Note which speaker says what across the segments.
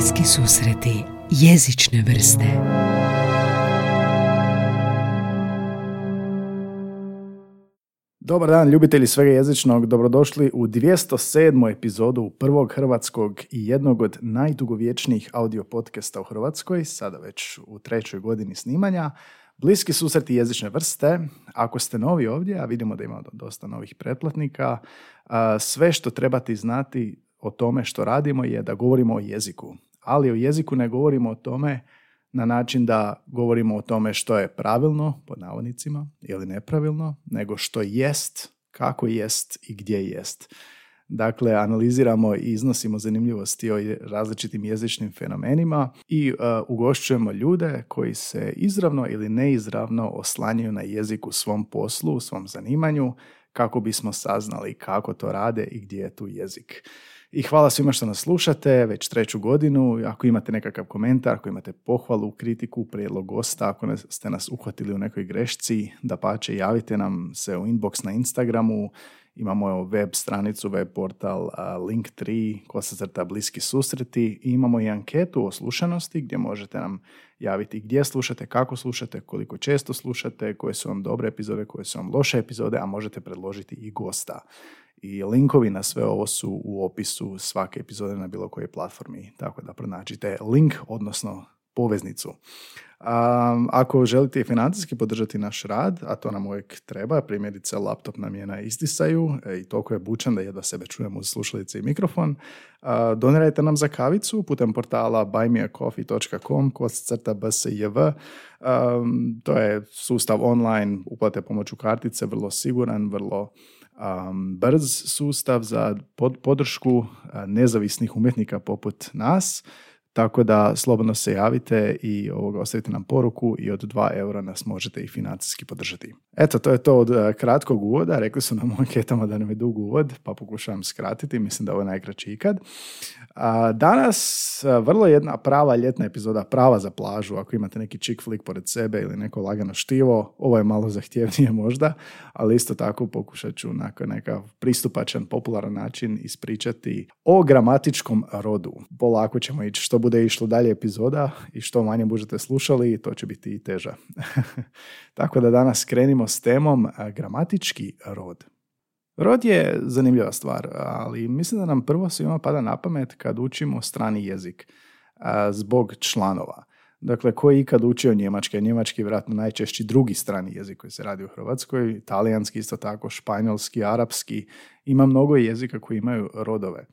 Speaker 1: Bliski susreti jezične vrste
Speaker 2: Dobar dan, ljubitelji svega jezičnog. Dobrodošli u 207. epizodu prvog hrvatskog i jednog od najdugovječnijih audio podcasta u Hrvatskoj, sada već u trećoj godini snimanja. Bliski susreti jezične vrste. Ako ste novi ovdje, a vidimo da ima dosta novih pretplatnika, sve što trebate znati o tome što radimo je da govorimo o jeziku. Ali o jeziku ne govorimo o tome na način da govorimo o tome što je pravilno, pod navodnicima, ili nepravilno, nego što jest, kako jest i gdje jest. Dakle, analiziramo i iznosimo zanimljivosti o različitim jezičnim fenomenima i uh, ugošćujemo ljude koji se izravno ili neizravno oslanjaju na jezik u svom poslu, u svom zanimanju, kako bismo saznali kako to rade i gdje je tu jezik. I hvala svima što nas slušate već treću godinu. Ako imate nekakav komentar, ako imate pohvalu, kritiku, prijedlog gosta, ako ste nas uhvatili u nekoj grešci, da pače, javite nam se u inbox na Instagramu. Imamo web stranicu, web portal Link3, ko se crta bliski susreti. I imamo i anketu o slušanosti gdje možete nam javiti gdje slušate, kako slušate, koliko često slušate, koje su vam dobre epizode, koje su vam loše epizode, a možete predložiti i gosta i linkovi na sve ovo su u opisu svake epizode na bilo kojoj platformi, tako da pronađite link, odnosno poveznicu. Um, ako želite financijski podržati naš rad, a to nam uvijek treba, primjerice laptop nam je na istisaju e, i toliko je bučan da jedva sebe čujemo uz slušalice i mikrofon, uh, donirajte nam za kavicu putem portala buymeacoffee.com crta bsjv. Um, to je sustav online uplate pomoću kartice, vrlo siguran, vrlo um, brz sustav za podršku nezavisnih umjetnika poput nas tako da slobodno se javite i ovoga, ostavite nam poruku i od 2 eura nas možete i financijski podržati. Eto, to je to od e, kratkog uvoda. Rekli su nam u anketama da nam je dug uvod, pa pokušavam skratiti. Mislim da ovo je najkraći ikad. Danas e, vrlo jedna prava ljetna epizoda, prava za plažu. Ako imate neki chick flick pored sebe ili neko lagano štivo, ovo je malo zahtjevnije možda, ali isto tako pokušat ću na neka pristupačan, popularan način ispričati o gramatičkom rodu. Polako ćemo ići što bude išlo dalje epizoda i što manje budete slušali, to će biti i teža. Tako da danas krenimo s temom gramatički rod. Rod je zanimljiva stvar, ali mislim da nam prvo svima pada na pamet kad učimo strani jezik zbog članova. Dakle, ko je ikad učio njemački, njemački je vjerojatno najčešći drugi strani jezik koji se radi u Hrvatskoj, italijanski isto tako, španjolski, arapski, ima mnogo jezika koji imaju rodove.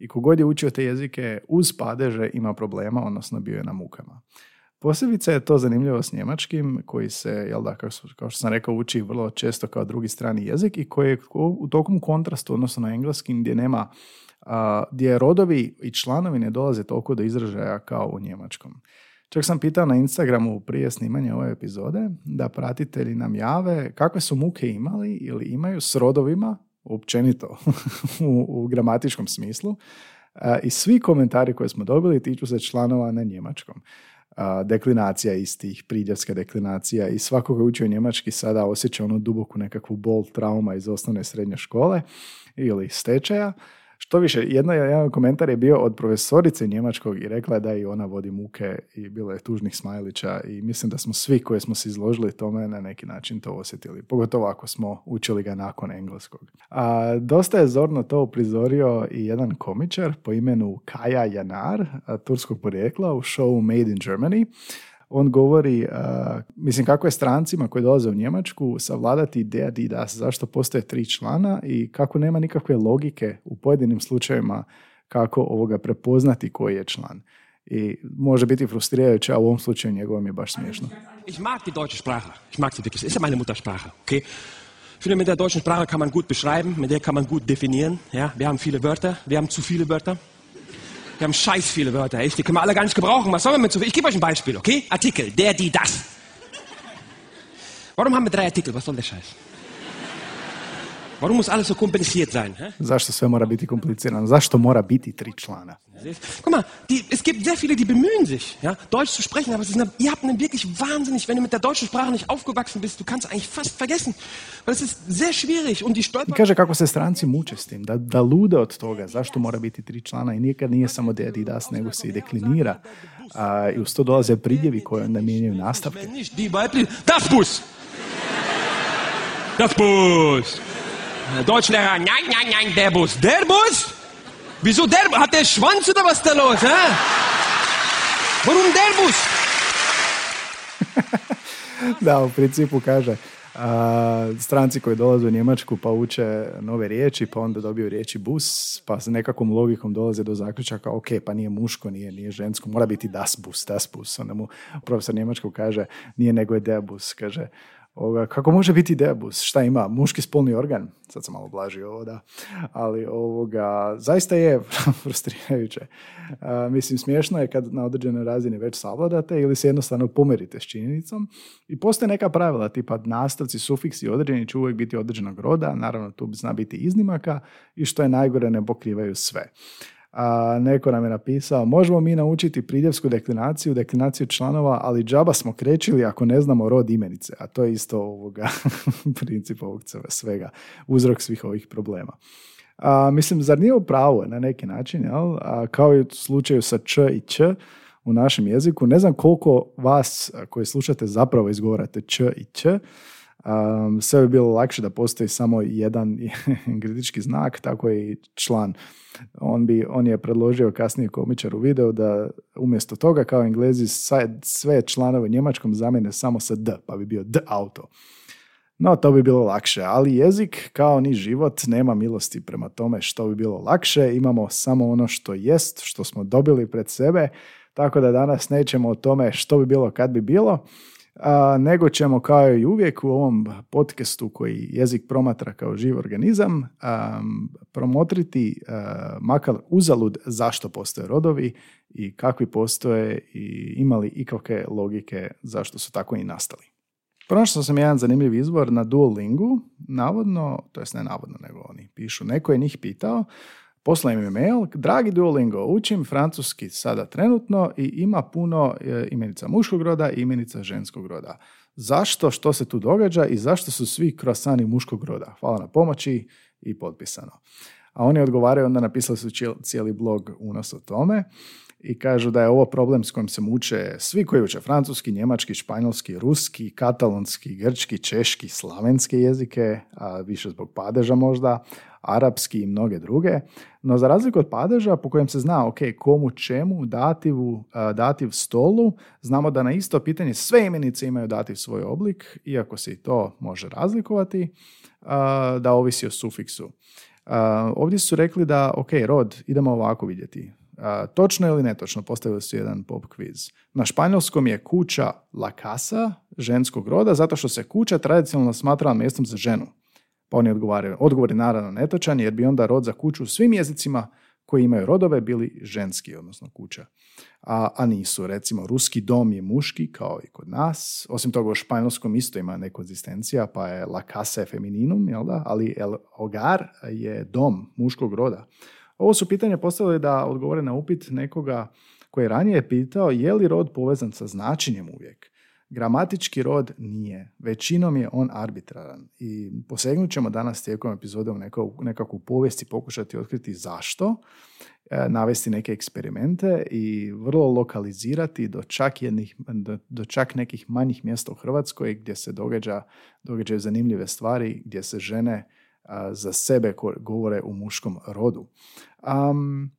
Speaker 2: I kogod je učio te jezike uz padeže ima problema, odnosno bio je na mukama. Posebice je to zanimljivo s njemačkim, koji se, jel da, kao, što sam rekao, uči vrlo često kao drugi strani jezik i koji je u tokom kontrastu, odnosno na engleskim, gdje nema, gdje rodovi i članovi ne dolaze toliko do izražaja kao u njemačkom. Čak sam pitao na Instagramu prije snimanja ove epizode da pratitelji nam jave kakve su muke imali ili imaju s rodovima općenito u, u gramatičkom smislu. I svi komentari koje smo dobili tiču se članova na njemačkom. Deklinacija istih, pridjevska deklinacija i svako ko učio njemački sada osjeća onu duboku nekakvu bol trauma iz osnovne srednje škole ili stečaja. Što više, jedna, jedan komentar je bio od profesorice njemačkog i rekla je da i ona vodi muke i bilo je tužnih smajlića i mislim da smo svi koji smo se izložili tome na neki način to osjetili, pogotovo ako smo učili ga nakon engleskog. A, dosta je zorno to uprizorio i jedan komičar po imenu Kaja Janar, turskog porijekla u show Made in Germany on govori, uh, mislim kako je strancima koji dolaze u Njemačku savladati ideja das, zašto postoje tri člana i kako nema nikakve logike u pojedinim slučajevima kako ovoga prepoznati koji je član. I može biti frustrirajuće, a u ovom slučaju njegovom je baš smiješno.
Speaker 3: Ich mag die deutsche Sprache. Ich mag sie wirklich. Ist ja meine Muttersprache, okay? Ich finde, mit der deutschen Sprache kann man gut beschreiben, mit der kann man gut definieren. Ja, wir haben viele Wörter, wir haben zu viele Wörter. Wir haben scheiß viele Wörter, echt. Die können wir alle gar nicht gebrauchen. Was sollen wir mit so viel? Ich gebe euch ein Beispiel, okay? Artikel, der, die, das. Warum haben wir drei Artikel? Was soll der Scheiß? Warum muss alles so kompliziert sein? Hä?
Speaker 2: Zašto sve mora biti komplicirano? Zašto mora biti tri člana?
Speaker 3: Guck mal, die, es gibt sehr viele, die bemühen sich, ja, Deutsch zu sprechen, aber es ist eine, ihr habt eine wirklich wahnsinnig, wenn du mit der deutschen Sprache nicht aufgewachsen bist, du kannst eigentlich fast vergessen, weil es ist sehr schwierig und die
Speaker 2: I
Speaker 3: stolpern.
Speaker 2: kaže kako se stranci muče s tim, da, da lude od toga, zašto mora biti tri člana i nikad nije samo de das, nego se i deklinira. A, I uz to dolaze pridjevi koje onda mijenjaju nastavke.
Speaker 3: Das Bus! Das Bus! Deutschlehrer, nein, nein, nein, der Bus. Der Bus? Wieso der? Hat der Schwanz oder was da los, hä? Warum der Bus?
Speaker 2: Da, u principu kaže a, stranci koji dolaze u Njemačku pa uče nove riječi, pa onda dobiju riječi bus, pa s nekakvom logikom dolaze do zaključaka, ok, pa nije muško, nije, nije žensko, mora biti das bus, das bus. Onda mu profesor Njemačkog kaže, nije nego je der bus, kaže, Ovoga, kako može biti debus? Šta ima? Muški spolni organ? Sad sam malo blažio ovo, da. Ali ovoga, zaista je frustrirajuće. A, mislim, smiješno je kad na određenoj razini već savladate ili se jednostavno pomerite s činjenicom. I postoje neka pravila, tipa nastavci, sufiksi određeni će uvijek biti određenog roda, naravno tu zna biti iznimaka i što je najgore ne pokrivaju sve a neko nam je napisao, možemo mi naučiti pridjevsku deklinaciju, deklinaciju članova, ali džaba smo krećili ako ne znamo rod imenice, a to je isto ovoga princip ovog svega, uzrok svih ovih problema. A, mislim, zar nije pravo na neki način, jel? A, kao i u slučaju sa č i ć u našem jeziku, ne znam koliko vas koji slušate zapravo izgovarate č i ć, Um, sve bi bilo lakše da postoji samo jedan kritički znak, tako je i član. On, bi, on je predložio kasnije komičar u videu da umjesto toga kao englezi sve članove njemačkom zamjene samo sa d, pa bi bio d auto. No, to bi bilo lakše, ali jezik, kao ni život, nema milosti prema tome što bi bilo lakše. Imamo samo ono što jest, što smo dobili pred sebe, tako da danas nećemo o tome što bi bilo kad bi bilo, a, nego ćemo kao i uvijek u ovom podcastu koji jezik promatra kao živ organizam promotriti makar uzalud zašto postoje rodovi i kakvi postoje i imali ikakve logike zašto su tako i nastali. Pronašao sam jedan zanimljiv izvor na Duolingu, navodno, to jest ne navodno, nego oni pišu, neko je njih pitao Poslao im mail, dragi Duolingo, učim francuski sada trenutno i ima puno e, imenica muškog roda i imenica ženskog roda. Zašto, što se tu događa i zašto su svi krasani muškog roda? Hvala na pomoći i potpisano. A oni odgovaraju, onda napisali su cijeli blog unos o tome i kažu da je ovo problem s kojim se muče svi koji uče francuski, njemački, španjolski, ruski, katalonski, grčki, češki, slavenske jezike, a više zbog padeža možda, arapski i mnoge druge. No za razliku od padeža po kojem se zna ok, komu, čemu, dativu, dativ stolu, znamo da na isto pitanje sve imenice imaju dativ svoj oblik, iako se i to može razlikovati, da ovisi o sufiksu. Ovdje su rekli da, ok, rod, idemo ovako vidjeti. Točno ili netočno, postavili su jedan pop quiz. Na španjolskom je kuća la casa, ženskog roda, zato što se kuća tradicionalno smatrala mjestom za ženu. Pa oni odgovaraju. Odgovor je naravno netočan jer bi onda rod za kuću u svim jezicima koji imaju rodove bili ženski, odnosno kuća. A, a nisu. Recimo, ruski dom je muški kao i kod nas. Osim toga u španjolskom isto ima nekonzistencija, pa je la casa femininum, jel da? ali el hogar je dom muškog roda. Ovo su pitanje postavili da odgovore na upit nekoga koji je ranije pitao je li rod povezan sa značenjem uvijek. Gramatički rod nije. Većinom je on arbitraran. I posegnut ćemo danas tijekom epizode u nekakvu i pokušati otkriti zašto, e, navesti neke eksperimente i vrlo lokalizirati do čak, jednih, do, do čak nekih manjih mjesta u Hrvatskoj gdje se događa, događaju zanimljive stvari, gdje se žene za sebe govore u muškom rodu. Um,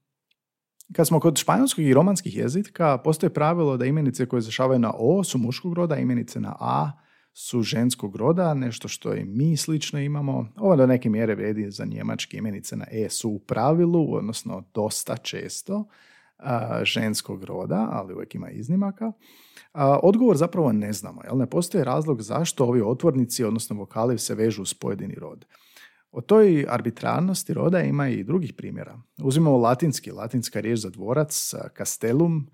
Speaker 2: kad smo kod španjolskog i romanskih jezika, postoje pravilo da imenice koje zašavaju na O su muškog roda, imenice na A su ženskog roda, nešto što i mi slično imamo. Ovo do neke mjere vredi za njemačke imenice na E su u pravilu, odnosno dosta često, ženskog roda, ali uvijek ima iznimaka. odgovor zapravo ne znamo, jel ne postoji razlog zašto ovi otvornici, odnosno vokali se vežu uz pojedini rod. O toj arbitrarnosti roda ima i drugih primjera. Uzimamo latinski, latinska riječ za dvorac, castellum,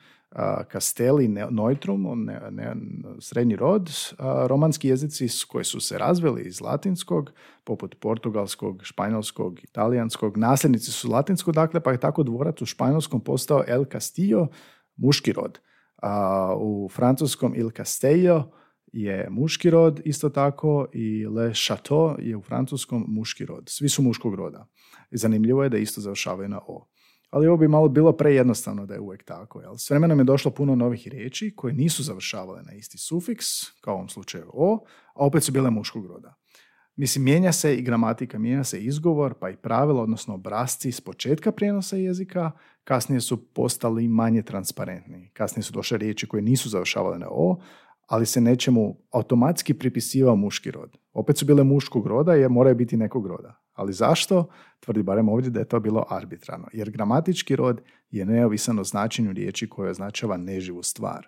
Speaker 2: Castelli, Neutrum, ne, ne, srednji rod, romanski jezici koji su se razvili iz latinskog, poput portugalskog, španjolskog, italijanskog, nasljednici su latinskog, dakle, pa je tako dvorac u španjolskom postao El Castillo, muški rod. U francuskom Il Castello je muški rod isto tako i Le Chateau je u francuskom muški rod. Svi su muškog roda. Zanimljivo je da isto završavaju na O. Ali ovo bi malo bilo prejednostavno da je uvijek tako. Jel? S vremenom je došlo puno novih riječi koje nisu završavale na isti sufiks, kao u ovom slučaju O, a opet su bile muškog roda. Mislim, mijenja se i gramatika, mijenja se izgovor, pa i pravila, odnosno obrazci s početka prijenosa jezika, kasnije su postali manje transparentni. Kasnije su došle riječi koje nisu završavale na O, ali se nečemu automatski pripisivao muški rod. Opet su bile muškog roda jer moraju biti nekog roda. Ali zašto? Tvrdi barem ovdje da je to bilo arbitrarno. Jer gramatički rod je neovisan o značenju riječi koja označava neživu stvar.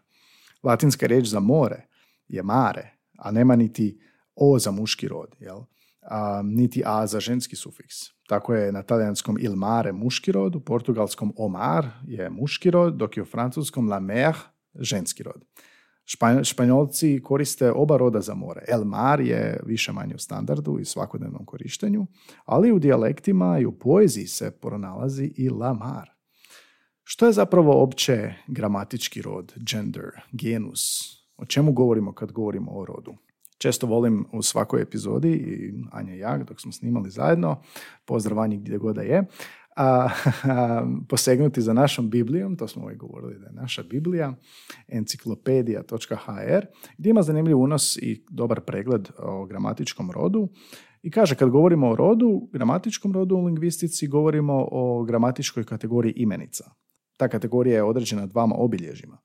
Speaker 2: Latinska riječ za more je mare, a nema niti o za muški rod, jel? A, niti a za ženski sufiks. Tako je na talijanskom il mare muški rod, u portugalskom omar je muški rod, dok je u francuskom la mer ženski rod. Španjolci koriste oba roda za more. El mar je više manje u standardu i svakodnevnom korištenju, ali u dijalektima i u poeziji se pronalazi i la mar. Što je zapravo opće gramatički rod, gender, genus? O čemu govorimo kad govorimo o rodu? Često volim u svakoj epizodi, i Anja i ja, dok smo snimali zajedno, pozdravanje gdje god da je, a, posegnuti za našom Biblijom, to smo uvijek govorili da je naša Biblija, enciklopedija.hr, gdje ima zanimljiv unos i dobar pregled o gramatičkom rodu. I kaže, kad govorimo o rodu, gramatičkom rodu u lingvistici, govorimo o gramatičkoj kategoriji imenica. Ta kategorija je određena dvama obilježjima.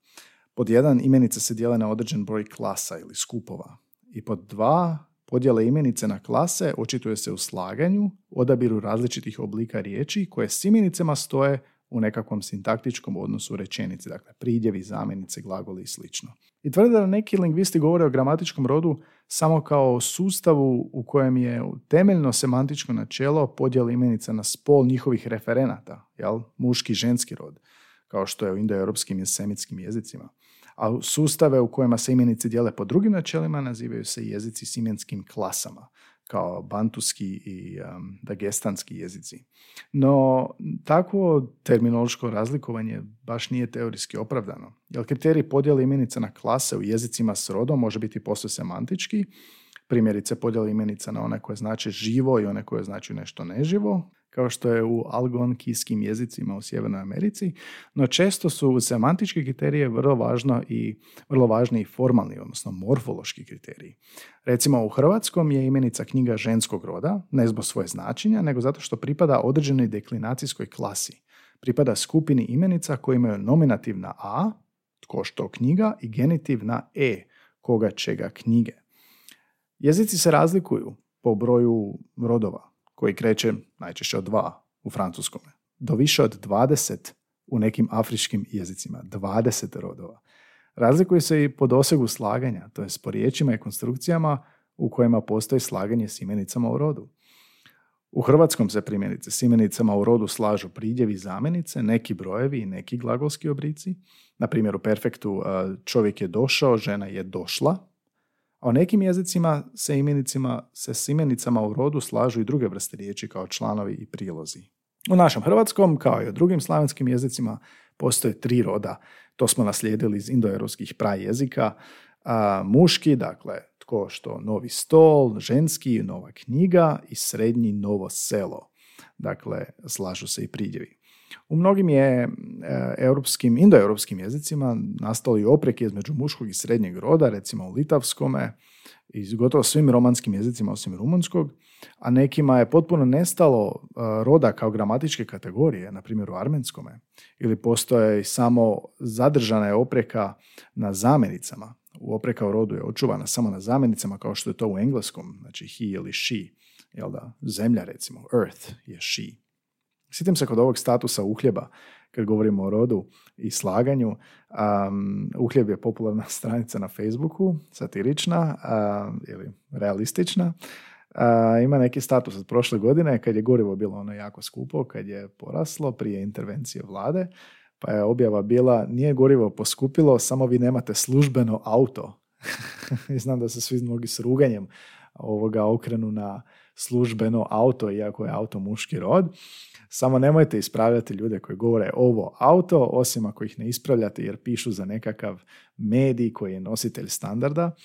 Speaker 2: Pod jedan, imenica se dijele na određen broj klasa ili skupova. I pod dva, Podjele imenice na klase očituje se u slaganju, odabiru različitih oblika riječi koje s imenicama stoje u nekakvom sintaktičkom odnosu rečenici, dakle pridjevi, zamjenice, glagoli i sl. I tvrde da neki lingvisti govore o gramatičkom rodu samo kao sustavu u kojem je temeljno semantičko načelo podjela imenica na spol njihovih referenata, jel? muški i ženski rod, kao što je u indoeuropskim i semitskim jezicima a sustave u kojima se imenice dijele po drugim načelima nazivaju se jezici s imenskim klasama, kao bantuski i um, dagestanski jezici. No, takvo terminološko razlikovanje baš nije teorijski opravdano, jer kriterij podjele imenica na klase u jezicima s rodom može biti posve semantički, primjerice podjela imenica na one koje znače živo i one koje znači nešto neživo, kao što je u algonkijskim jezicima u Sjevernoj Americi, no često su semantički kriterije vrlo važno i vrlo važni i formalni, odnosno morfološki kriteriji. Recimo u hrvatskom je imenica knjiga ženskog roda, ne zbog svoje značenja, nego zato što pripada određenoj deklinacijskoj klasi. Pripada skupini imenica koji imaju nominativ na a, tko što knjiga, i genitiv na e, koga čega knjige. Jezici se razlikuju po broju rodova, koji kreće najčešće od dva u francuskome, do više od 20 u nekim afričkim jezicima, 20 rodova. Razlikuje se i po dosegu slaganja, to je po riječima i konstrukcijama u kojima postoji slaganje s imenicama u rodu. U hrvatskom se primjenice s imenicama u rodu slažu pridjevi i zamjenice, neki brojevi i neki glagolski oblici. Na primjer u perfektu čovjek je došao, žena je došla, a u nekim jezicima se imenicima, se s imenicama u rodu slažu i druge vrste riječi kao članovi i prilozi. U našem hrvatskom, kao i u drugim slavenskim jezicima, postoje tri roda. To smo naslijedili iz indoeuropskih jezika. A, muški, dakle, tko što novi stol, ženski, nova knjiga i srednji novo selo. Dakle, slažu se i pridjevi. U mnogim je e, europskim, indoeuropskim jezicima nastali opreke između muškog i srednjeg roda, recimo u litavskome i gotovo svim romanskim jezicima osim rumunskog, a nekima je potpuno nestalo e, roda kao gramatičke kategorije, na primjer u armenskome, ili postoje samo zadržana je opreka na zamjenicama. U opreka u rodu je očuvana samo na zamjenicama kao što je to u engleskom, znači he ili she, jel da, zemlja recimo, earth je she. Sjetim se kod ovog statusa uhljeba, kad govorimo o rodu i slaganju. Um, uhljeb je popularna stranica na Facebooku, satirična ili realistična. ima neki status od prošle godine kad je gorivo bilo ono jako skupo, kad je poraslo prije intervencije vlade. Pa je objava bila, nije gorivo poskupilo, samo vi nemate službeno auto. I znam da se svi mnogi s ruganjem ovoga okrenu na službeno auto, iako je auto muški rod. Samo nemojte ispravljati ljude koji govore ovo auto, osim ako ih ne ispravljate jer pišu za nekakav medij koji je nositelj standarda.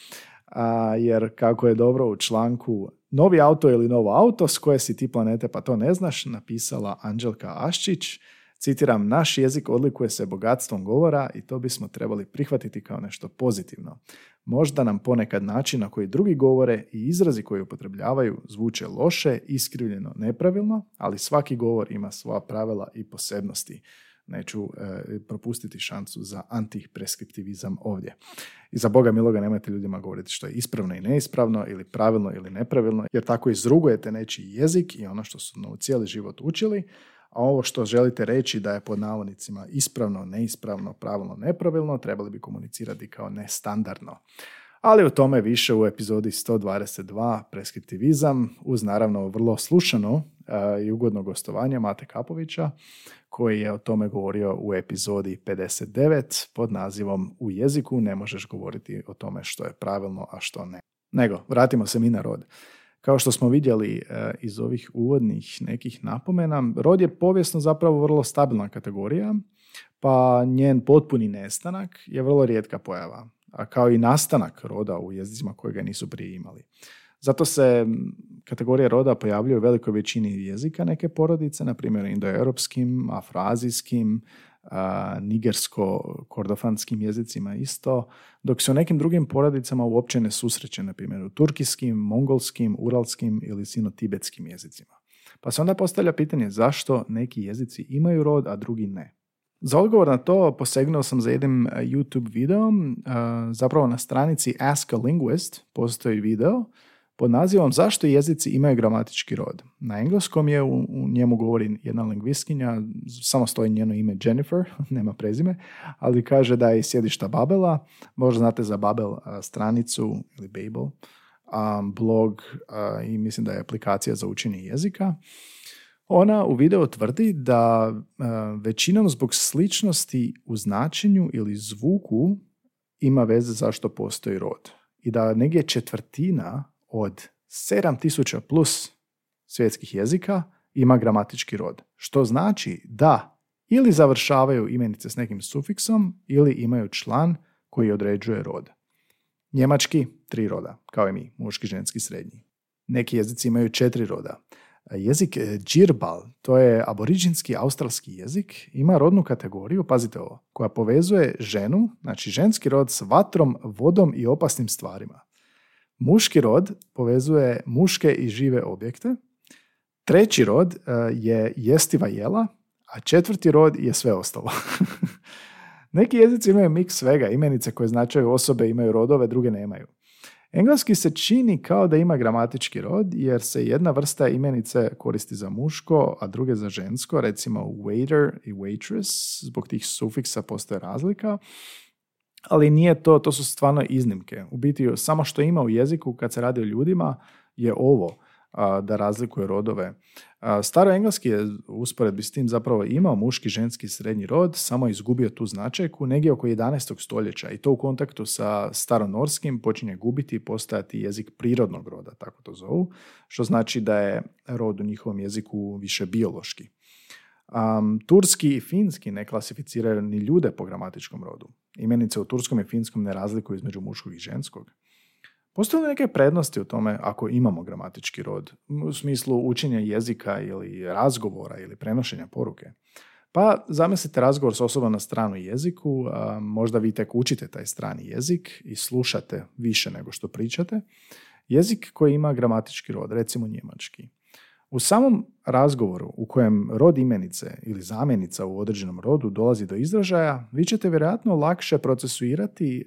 Speaker 2: A, jer kako je dobro u članku novi auto ili novo auto, s koje si ti planete pa to ne znaš, napisala Anđelka Aščić, citiram, naš jezik odlikuje se bogatstvom govora i to bismo trebali prihvatiti kao nešto pozitivno. Možda nam ponekad način na koji drugi govore i izrazi koji upotrebljavaju zvuče loše, iskrivljeno, nepravilno, ali svaki govor ima svoja pravila i posebnosti. Neću e, propustiti šansu za antipreskriptivizam ovdje. I za Boga miloga nemojte ljudima govoriti što je ispravno i neispravno ili pravilno ili nepravilno, jer tako izrugujete nečiji jezik i ono što su u cijeli život učili, a ovo što želite reći da je pod navodnicima ispravno, neispravno, pravilno, nepravilno, trebali bi komunicirati kao nestandardno. Ali o tome više u epizodi 122 preskriptivizam uz naravno vrlo slušano i ugodno gostovanje Mate Kapovića koji je o tome govorio u epizodi 59 pod nazivom U jeziku ne možeš govoriti o tome što je pravilno, a što ne. Nego, vratimo se mi na rod. Kao što smo vidjeli e, iz ovih uvodnih nekih napomena, rod je povijesno zapravo vrlo stabilna kategorija, pa njen potpuni nestanak je vrlo rijetka pojava, a kao i nastanak roda u jezicima koje ga nisu prije imali. Zato se kategorija roda pojavljuje u velikoj većini jezika neke porodice, na primjer indoeuropskim, afroazijskim, nigersko-kordofanskim jezicima isto, dok se u nekim drugim porodicama uopće ne susreće, na primjer u turkijskim, mongolskim, uralskim ili sino-tibetskim jezicima. Pa se onda postavlja pitanje zašto neki jezici imaju rod, a drugi ne. Za odgovor na to posegnuo sam za jednim YouTube videom, zapravo na stranici Ask a Linguist postoji video pod nazivom Zašto jezici imaju gramatički rod. Na engleskom je, u, njemu govori jedna lingvistkinja, samo stoji njeno ime Jennifer, nema prezime, ali kaže da je sjedišta Babela, možda znate za Babel stranicu ili Babel, blog i mislim da je aplikacija za učenje jezika. Ona u videu tvrdi da većinom zbog sličnosti u značenju ili zvuku ima veze zašto postoji rod. I da negdje četvrtina od 7000 plus svjetskih jezika ima gramatički rod. Što znači da ili završavaju imenice s nekim sufiksom ili imaju član koji određuje rod. Njemački tri roda, kao i mi, muški, ženski, srednji. Neki jezici imaju četiri roda. Jezik džirbal, to je aboriđinski australski jezik, ima rodnu kategoriju, pazite ovo, koja povezuje ženu, znači ženski rod s vatrom, vodom i opasnim stvarima. Muški rod povezuje muške i žive objekte. Treći rod e, je jestiva jela, a četvrti rod je sve ostalo. Neki jezici imaju miks svega, imenice koje značaju osobe imaju rodove, druge nemaju. Engleski se čini kao da ima gramatički rod, jer se jedna vrsta imenice koristi za muško, a druge za žensko, recimo waiter i waitress, zbog tih sufiksa postoje razlika, ali nije to, to su stvarno iznimke. U biti samo što ima u jeziku kad se radi o ljudima je ovo, da razlikuje rodove. Staro engleski je usporedbi s tim zapravo imao muški, ženski, srednji rod, samo je izgubio tu značajku negdje oko 11. stoljeća i to u kontaktu sa staronorskim počinje gubiti i postajati jezik prirodnog roda, tako to zovu, što znači da je rod u njihovom jeziku više biološki. Um, turski i finski ne klasificiraju ni ljude po gramatičkom rodu. Imenice u turskom i finskom ne razlikuju između muškog i ženskog. Postoje li neke prednosti u tome ako imamo gramatički rod, u smislu učenja jezika ili razgovora ili prenošenja poruke? Pa zamislite razgovor s osobom na stranu jeziku, a možda vi tek učite taj strani jezik i slušate više nego što pričate. Jezik koji ima gramatički rod, recimo njemački. U samom razgovoru u kojem rod imenice ili zamjenica u određenom rodu dolazi do izražaja, vi ćete vjerojatno lakše procesuirati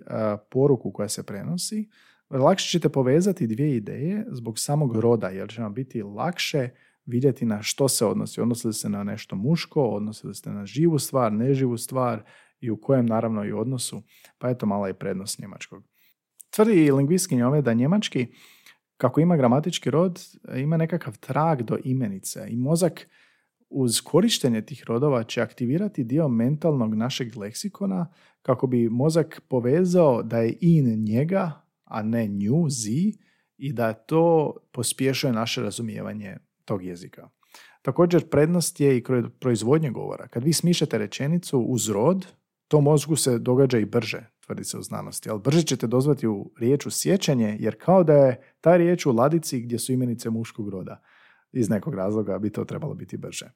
Speaker 2: poruku koja se prenosi, lakše ćete povezati dvije ideje zbog samog roda, jer će vam biti lakše vidjeti na što se odnosi. Odnosi li se na nešto muško, odnosi li se na živu stvar, neživu stvar i u kojem naravno i odnosu, pa eto mala i prednost njemačkog. Tvrdi lingvistkinja ove da njemački kako ima gramatički rod, ima nekakav trag do imenice i mozak uz korištenje tih rodova će aktivirati dio mentalnog našeg leksikona kako bi mozak povezao da je in njega, a ne nju, zi, i da to pospješuje naše razumijevanje tog jezika. Također, prednost je i proizvodnje govora. Kad vi smišljate rečenicu uz rod, to mozgu se događa i brže, tvrdi se u znanosti. Ali brže ćete dozvati u riječu sjećanje, jer kao da je ta riječ u ladici gdje su imenice muškog roda. Iz nekog razloga bi to trebalo biti brže.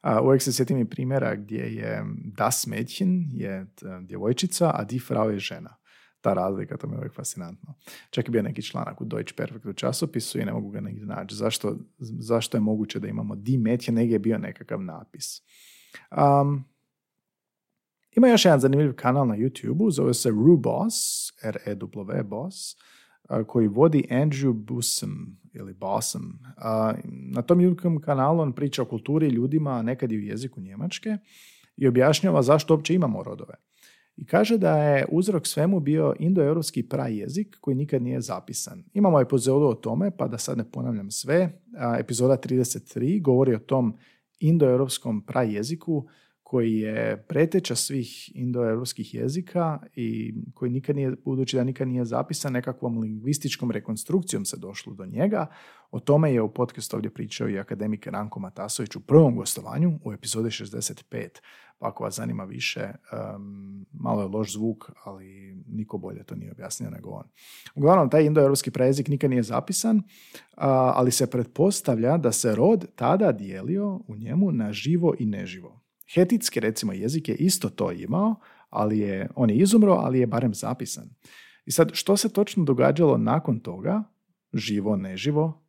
Speaker 2: A, uvijek se sjetim i primjera gdje je Das Mädchen je djevojčica, a Die Frau je žena ta razlika, to mi je uvijek fascinantno. Čak je bio neki članak u Deutsche Perfect u časopisu i ne mogu ga negdje naći. Zašto, zašto je moguće da imamo di met je negdje bio nekakav napis. Um, ima još jedan zanimljiv kanal na YouTube-u, zove se Ruboss, R-E-W Boss, koji vodi Andrew Busum ili Bossum. Na tom YouTube kanalu on priča o kulturi ljudima, nekad i u jeziku Njemačke i objašnjava zašto uopće imamo rodove. I kaže da je uzrok svemu bio indoeuropski prajezik koji nikad nije zapisan. Imamo epizodu o tome, pa da sad ne ponavljam sve. Epizoda 33 govori o tom indoeuropskom prajeziku koji je preteča svih indoeuropskih jezika i koji nikad nije, budući da nikad nije zapisan, nekakvom lingvističkom rekonstrukcijom se došlo do njega. O tome je u podcastu ovdje pričao i akademik Ranko Matasović u prvom gostovanju u epizodi 65. Pa ako vas zanima više, malo je loš zvuk, ali niko bolje to nije objasnio nego on. Uglavnom, taj indoeuropski prejezik nikad nije zapisan, ali se pretpostavlja da se rod tada dijelio u njemu na živo i neživo. Hetitski, recimo, jezik je isto to imao, ali je, on je izumro, ali je barem zapisan. I sad, što se točno događalo nakon toga, živo, neživo,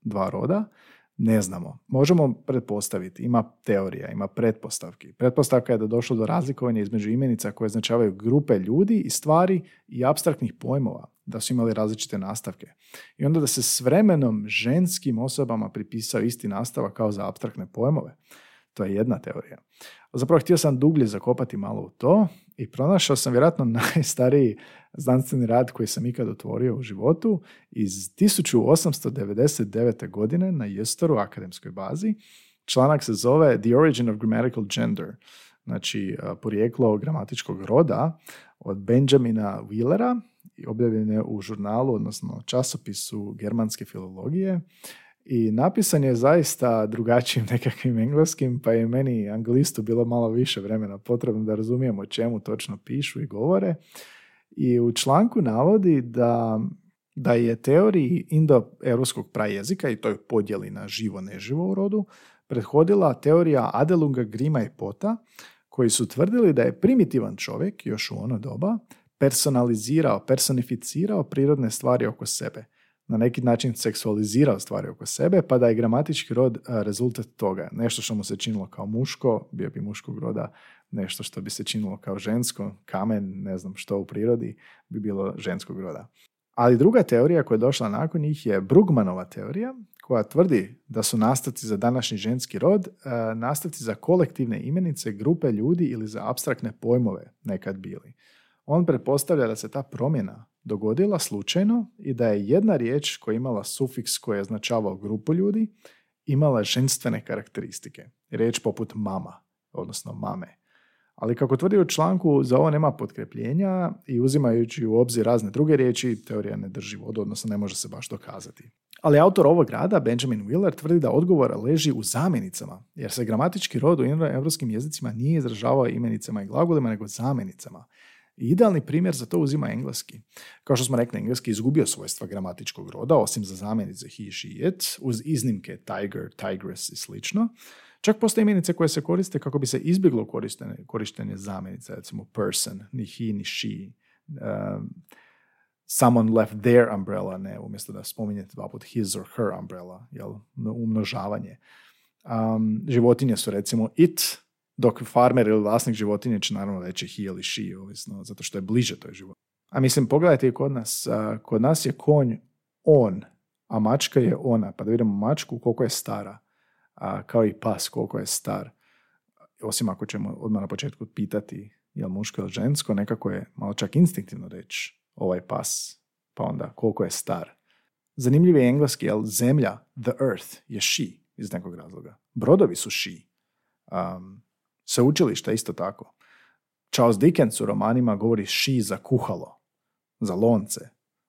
Speaker 2: dva roda, ne znamo. Možemo pretpostaviti, ima teorija, ima pretpostavki. Pretpostavka je da došlo do razlikovanja između imenica koje označavaju grupe ljudi i stvari i abstraktnih pojmova, da su imali različite nastavke. I onda da se s vremenom ženskim osobama pripisao isti nastavak kao za abstraktne pojmove. To je jedna teorija. Zapravo htio sam dublje zakopati malo u to i pronašao sam vjerojatno najstariji znanstveni rad koji sam ikad otvorio u životu iz 1899. godine na Jestoru akademskoj bazi. Članak se zove The Origin of Grammatical Gender, znači porijeklo gramatičkog roda od Benjamina Wheelera i objavljen je u žurnalu, odnosno časopisu germanske filologije i napisan je zaista drugačijim nekakvim engleskim, pa je meni anglistu bilo malo više vremena potrebno da razumijemo o čemu točno pišu i govore. I u članku navodi da, da je teoriji indo-europskog prajezika, i to je podjeli na živo-neživo u rodu, prethodila teorija Adelunga, Grima i Pota, koji su tvrdili da je primitivan čovjek, još u ono doba, personalizirao, personificirao prirodne stvari oko sebe – na neki način seksualizirao stvari oko sebe, pa da je gramatički rod rezultat toga. Nešto što mu se činilo kao muško, bio bi muškog roda, nešto što bi se činilo kao žensko, kamen, ne znam što u prirodi, bi bilo ženskog roda. Ali druga teorija koja je došla nakon njih je Brugmanova teorija, koja tvrdi da su nastavci za današnji ženski rod nastavci za kolektivne imenice grupe ljudi ili za abstraktne pojmove nekad bili. On pretpostavlja da se ta promjena dogodila slučajno i da je jedna riječ koja je imala sufiks koji je označavao grupu ljudi imala ženstvene karakteristike. Riječ poput mama, odnosno mame. Ali kako tvrdi u članku, za ovo nema potkrepljenja i uzimajući u obzir razne druge riječi, teorija ne drži vodu, odnosno ne može se baš dokazati. Ali autor ovog rada, Benjamin Wheeler, tvrdi da odgovor leži u zamjenicama, jer se gramatički rod u europskim jezicima nije izražavao imenicama i glagolima, nego zamjenicama. Idealni primjer za to uzima engleski. Kao što smo rekli, engleski izgubio svojstva gramatičkog roda, osim za zamjenice he, she, it, uz iznimke tiger, tigress i slično. Čak postoje imenice koje se koriste kako bi se izbjeglo korištenje, korištenje zamjenice, recimo person, ni he, ni she. Um, someone left their umbrella, ne, umjesto da spominjete dva put his or her umbrella, jel, umnožavanje. Um, životinje su recimo it, dok farmer ili vlasnik životinje će naravno reći he ili she, ovisno, zato što je bliže toj životinji. A mislim, pogledajte i kod nas. Kod nas je konj on, a mačka je ona. Pa da vidimo mačku koliko je stara. Kao i pas koliko je star. Osim ako ćemo odmah na početku pitati je li muško ili žensko, nekako je malo čak instinktivno reći ovaj pas, pa onda koliko je star. Zanimljiv je engleski, jer zemlja, the earth, je she iz nekog razloga. Brodovi su she Um, sveučilišta isto tako. Charles Dickens u romanima govori ši za kuhalo, za lonce.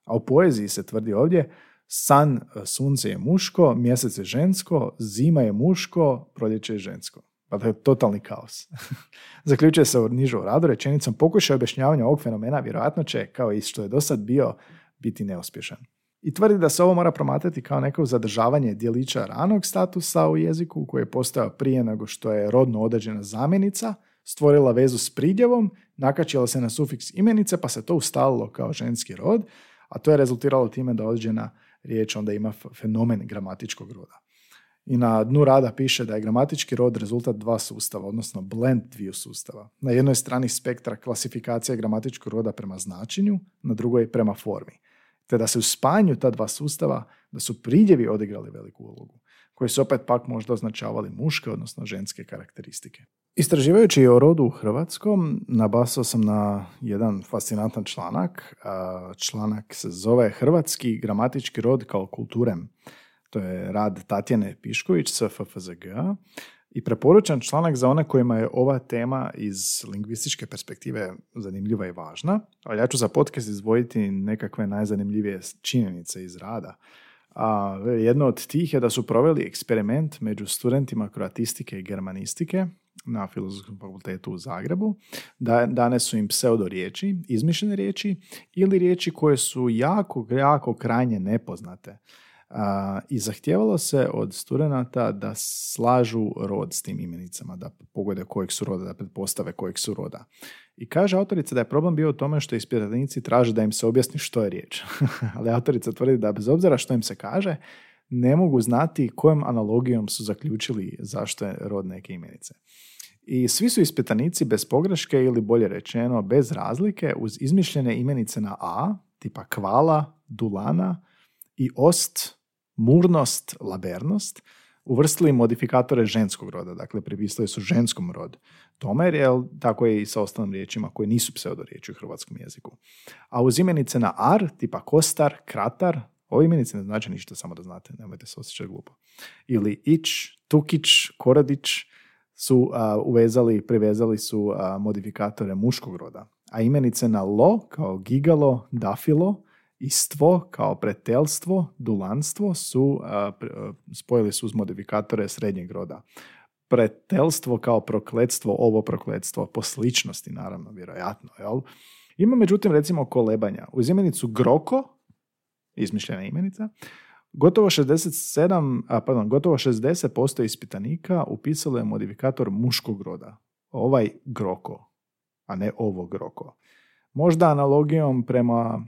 Speaker 2: A u poeziji se tvrdi ovdje san, e, sunce je muško, mjesec je žensko, zima je muško, proljeće je žensko. Pa to je totalni kaos. Zaključuje se u nižu radu rečenicom pokušaj objašnjavanja ovog fenomena vjerojatno će, kao i što je do sad bio, biti neuspješan. I tvrdi da se ovo mora promatrati kao neko zadržavanje dijelića ranog statusa u jeziku koji je postao prije nego što je rodno određena zamjenica, stvorila vezu s pridjevom, nakačila se na sufiks imenice pa se to ustalilo kao ženski rod, a to je rezultiralo time da određena riječ onda ima fenomen gramatičkog roda. I na dnu rada piše da je gramatički rod rezultat dva sustava, odnosno blend dviju sustava. Na jednoj strani spektra klasifikacija gramatičkog roda prema značenju, na drugoj prema formi. Te da se u spajanju ta dva sustava, da su pridjevi odigrali veliku ulogu, koji su opet pak možda označavali muške, odnosno ženske karakteristike. Istraživajući o rodu u Hrvatskom, nabasao sam na jedan fascinantan članak. Članak se zove Hrvatski gramatički rod kao kulturem. To je rad Tatjane Pišković sa FFZG i preporučan članak za one kojima je ova tema iz lingvističke perspektive zanimljiva i važna, ali ja ću za podcast izdvojiti nekakve najzanimljivije činjenice iz rada. A jedno od tih je da su proveli eksperiment među studentima kroatistike i germanistike na Filozofskom fakultetu u Zagrebu. Da, dane su im pseudo riječi, izmišljene riječi ili riječi koje su jako, jako krajnje nepoznate. I zahtjevalo se od studenata da slažu rod s tim imenicama, da pogode kojeg su roda, da pretpostave kojeg su roda. I kaže autorica da je problem bio u tome što ispitanici traže da im se objasni što je riječ. Ali autorica tvrdi da bez obzira što im se kaže, ne mogu znati kojom analogijom su zaključili zašto je rod neke imenice. I svi su ispitanici bez pogreške ili bolje rečeno bez razlike uz izmišljene imenice na A, tipa kvala, dulana i ost, murnost, labernost, uvrstili modifikatore ženskog roda, dakle pripisali su ženskom rodu tome, jer tako je i sa ostalim riječima koje nisu pseudoriječi u hrvatskom jeziku. A uz imenice na ar, tipa kostar, kratar, ove imenice ne znači ništa, samo da znate, nemojte se osjećati glupo. Ili ić, tukić, koradić su uvezali, privezali su modifikatore muškog roda. A imenice na lo, kao gigalo, dafilo, istvo kao pretelstvo, dulanstvo su spojili su uz modifikatore srednjeg roda. Pretelstvo kao prokletstvo, ovo prokletstvo, po sličnosti naravno, vjerojatno. Jel? Ima međutim recimo kolebanja. Uz imenicu groko, izmišljena imenica, gotovo 67, a, pardon, gotovo 60% ispitanika upisalo je modifikator muškog roda. Ovaj groko, a ne ovo groko. Možda analogijom prema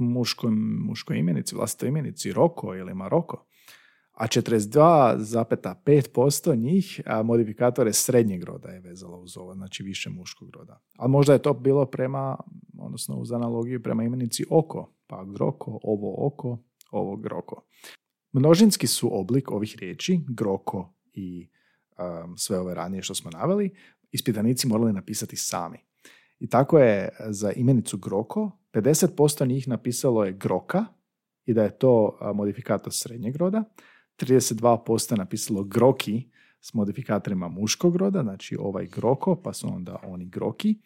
Speaker 2: muškoj, muškoj imenici, vlastitoj imenici, Roko ili Maroko, a 42,5% njih a modifikatore srednjeg roda je vezalo uz ovo, znači više muškog roda. Ali možda je to bilo prema, odnosno uz analogiju prema imenici oko, pa groko, ovo oko, ovo groko. Množinski su oblik ovih riječi, groko i sve ove ranije što smo naveli, ispitanici morali napisati sami. I tako je za imenicu groko 50% njih napisalo je groka i da je to modifikator srednjeg roda, 32% napisalo groki s modifikatorima muškog roda, znači ovaj groko, pa su onda oni groki.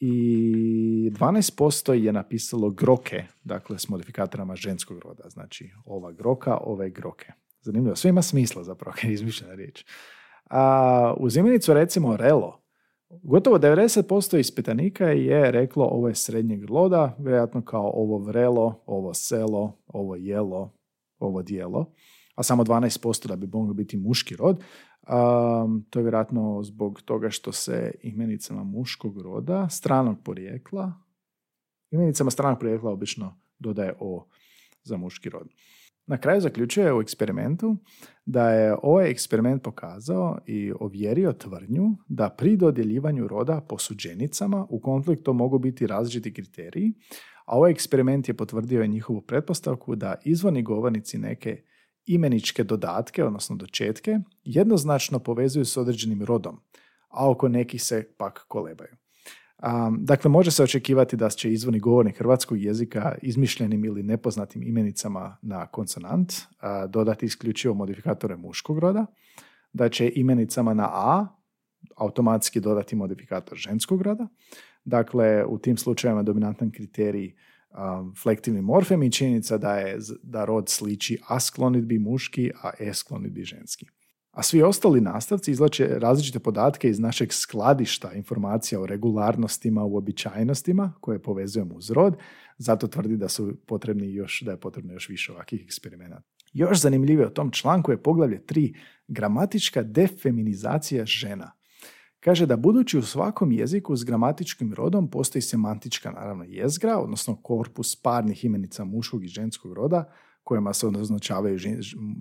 Speaker 2: I 12% je napisalo groke, dakle s modifikatorima ženskog roda, znači ova groka, ove groke. Zanimljivo, sve ima smisla zapravo, kad je izmišljena riječ. A, uz imenicu recimo relo, Gotovo 90% ispitanika je reklo ovo je srednjeg roda, vjerojatno kao ovo vrelo, ovo selo, ovo jelo, ovo dijelo a samo 12% da bi moglo biti muški rod. Um, to je vjerojatno zbog toga što se imenicama muškog roda, stranog porijekla, imenicama stranog porijekla obično dodaje o za muški rod. Na kraju zaključuje u eksperimentu da je ovaj eksperiment pokazao i ovjerio tvrdnju da pri dodjeljivanju roda posuđenicama u konfliktu mogu biti različiti kriteriji, a ovaj eksperiment je potvrdio i njihovu pretpostavku da izvorni govornici neke imeničke dodatke, odnosno dočetke, jednoznačno povezuju s određenim rodom, a oko nekih se pak kolebaju. Dakle, može se očekivati da će izvorni govornik hrvatskog jezika izmišljenim ili nepoznatim imenicama na konsonant dodati isključivo modifikatore muškog roda, da će imenicama na a automatski dodati modifikator ženskog roda. Dakle, u tim slučajevima dominantan kriterij um, flektivni morfem i činjenica da, je, da rod sliči A sklonitbi muški, a E sklonitbi ženski. A svi ostali nastavci izlače različite podatke iz našeg skladišta informacija o regularnostima, uobičajenostima koje povezujemo uz rod, zato tvrdi da su potrebni još, da je potrebno još više ovakvih eksperimenata. Još zanimljivije o tom članku je poglavlje 3. Gramatička defeminizacija žena. Kaže da budući u svakom jeziku s gramatičkim rodom postoji semantička naravno jezgra, odnosno korpus parnih imenica muškog i ženskog roda, kojima se označavaju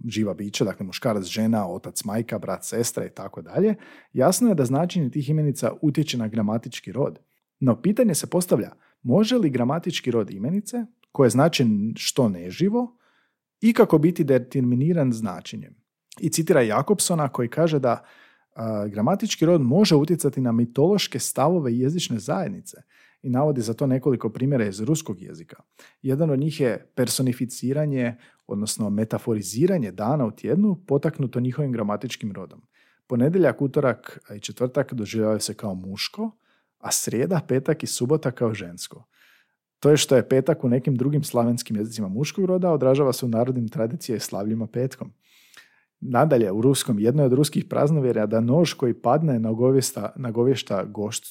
Speaker 2: živa bića, dakle muškarac, žena, otac, majka, brat, sestra i tako dalje, jasno je da značenje tih imenica utječe na gramatički rod. No pitanje se postavlja, može li gramatički rod imenice, koje znače što neživo, i kako biti determiniran značenjem? I citira Jakobsona koji kaže da gramatički rod može utjecati na mitološke stavove jezične zajednice i navodi za to nekoliko primjera iz ruskog jezika. Jedan od njih je personificiranje, odnosno metaforiziranje dana u tjednu potaknuto njihovim gramatičkim rodom. Ponedjeljak, utorak i četvrtak doživljavaju se kao muško, a srijeda, petak i subota kao žensko. To je što je petak u nekim drugim slavenskim jezicima muškog roda, odražava se u narodnim tradicijama i slavljima petkom. Nadalje, u ruskom jedno je od ruskih praznovjerja da nož koji padne na govješta